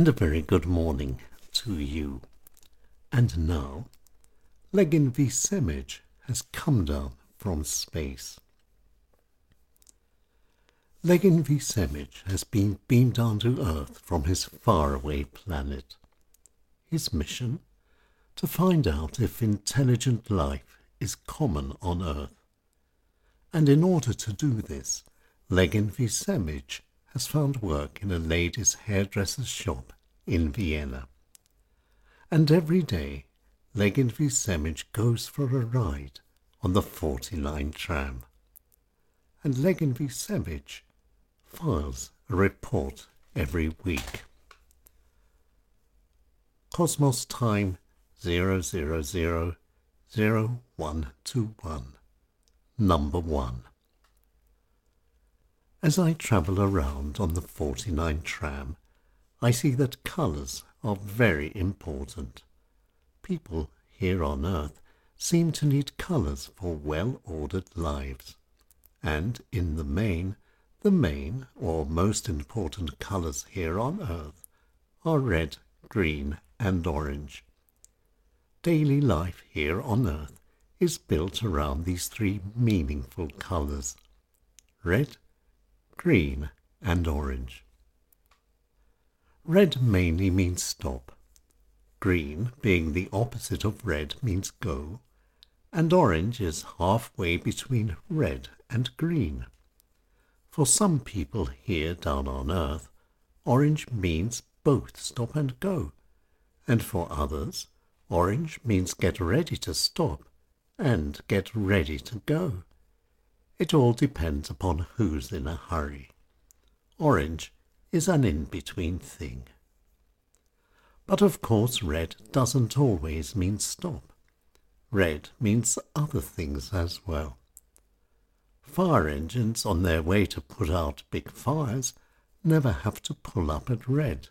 and a very good morning to you. And now, Legin V. Has come down from space. Legin V. Has been beamed down to Earth from his faraway planet. His mission? To find out if intelligent life is common on Earth. And in order to do this, Legin V. has found work in a lady's hairdresser's shop in Vienna. And every day, Legin V. Semaj goes for a ride on the 49 tram. And Legin V. Semaj files a report every week. Cosmos time 0000121, number 1. As I travel around on the 49 tram, I see that colours are very important. People here on Earth seem to need colours for well-ordered lives. And in the main, the main or most important colours here on Earth are red, green and orange. Daily life here on Earth is built around these three meaningful colours. Red, green and orange. Red mainly means stop. Green, being the opposite of red, means go. And orange is halfway between red and green. For some people here down on earth, orange means both stop and go. And for others, orange means get ready to stop and get ready to go. It all depends upon who's in a hurry. Orange is an in-between thing. But of course red doesn't always mean stop. Red means other things as well. Fire engines on their way to put out big fires never have to pull up at red.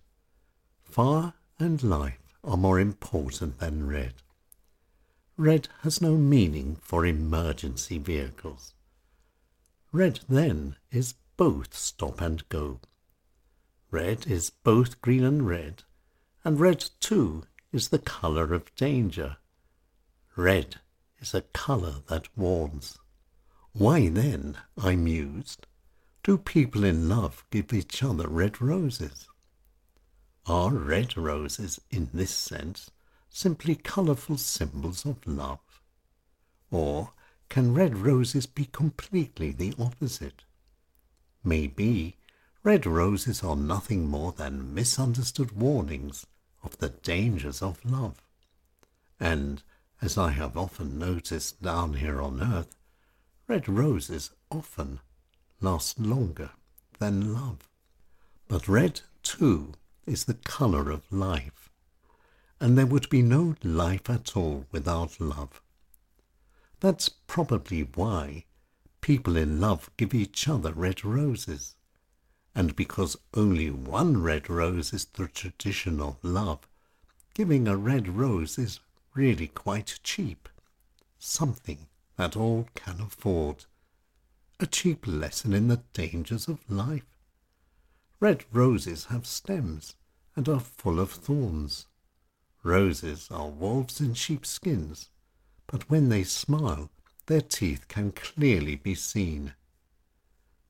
Fire and life are more important than red. Red has no meaning for emergency vehicles. Red, then, is both stop and go. Red is both green and red, and red, too, is the colour of danger. Red is a colour that warns. Why then, I mused, do people in love give each other red roses? Are red roses, in this sense, simply colourful symbols of love? Or can red roses be completely the opposite? Maybe red roses are nothing more than misunderstood warnings of the dangers of love. And, as I have often noticed down here on earth, red roses often last longer than love. But red, too, is the colour of life, and there would be no life at all without love. That's probably why people in love give each other red roses. And because only one red rose is the tradition of love, giving a red rose is really quite cheap. Something that all can afford. A cheap lesson in the dangers of life. Red roses have stems and are full of thorns. Roses are wolves in sheepskins but when they smile, their teeth can clearly be seen.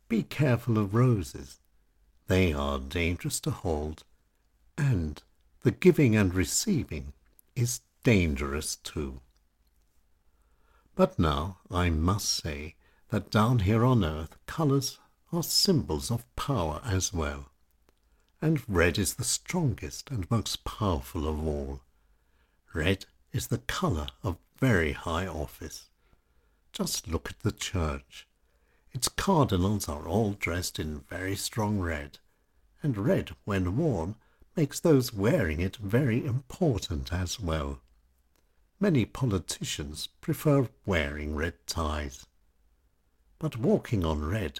Be careful of roses. They are dangerous to hold, and the giving and receiving is dangerous too. But now I must say that down here on earth colours are symbols of power as well, and red is the strongest and most powerful of all. Red is the colour of very high office. Just look at the church. Its cardinals are all dressed in very strong red, and red, when worn, makes those wearing it very important as well. Many politicians prefer wearing red ties. But walking on red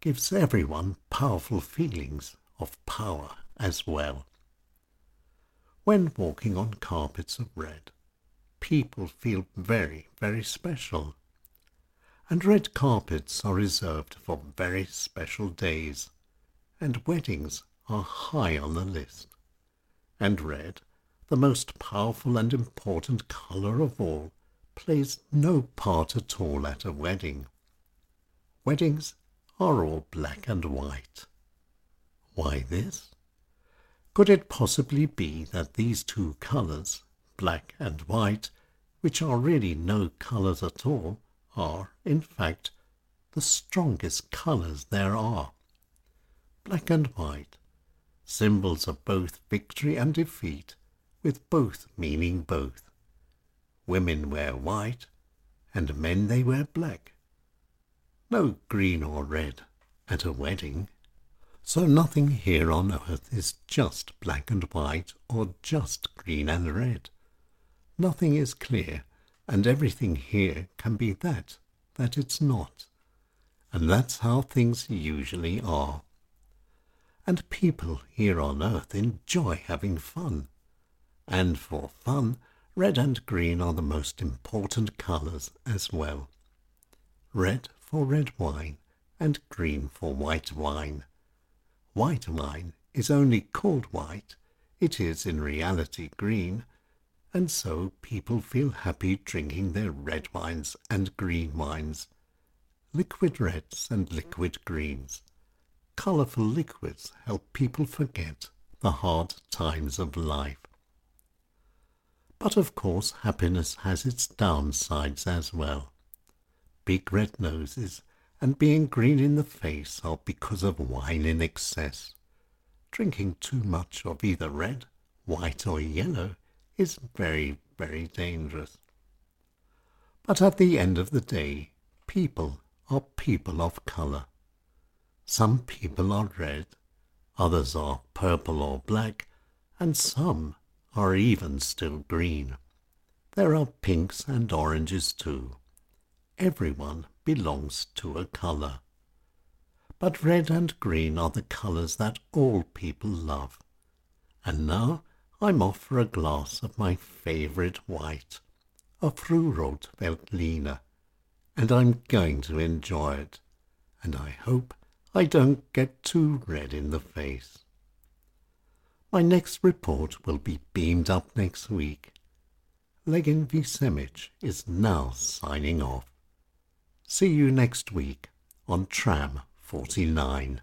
gives everyone powerful feelings of power as well. When walking on carpets of red, people feel very, very special. And red carpets are reserved for very special days, and weddings are high on the list. And red, the most powerful and important colour of all, plays no part at all at a wedding. Weddings are all black and white. Why this? Could it possibly be that these two colours, black and white, which are really no colours at all, are, in fact, the strongest colours there are? Black and white, symbols of both victory and defeat, with both meaning both. Women wear white, and men they wear black. No green or red at a wedding. So nothing here on earth is just black and white or just green and red. Nothing is clear, and everything here can be that, that it's not. And that's how things usually are. And people here on earth enjoy having fun. And for fun, red and green are the most important colours as well. Red for red wine, and green for white wine. White wine is only called white, it is in reality green, and so people feel happy drinking their red wines and green wines, liquid reds and liquid greens. Colourful liquids help people forget the hard times of life. But of course happiness has its downsides as well. Big red noses and being green in the face are because of wine in excess. Drinking too much of either red, white, or yellow is very, very dangerous. But at the end of the day, people are people of colour. Some people are red, others are purple or black, and some are even still green. There are pinks and oranges too. Everyone belongs to a colour. But red and green are the colours that all people love. And now I'm off for a glass of my favourite white, a Frührot Veltliner, and I'm going to enjoy it, and I hope I don't get too red in the face. My next report will be beamed up next week. Legin V. Semaj is now signing off. See you next week on Tram 49.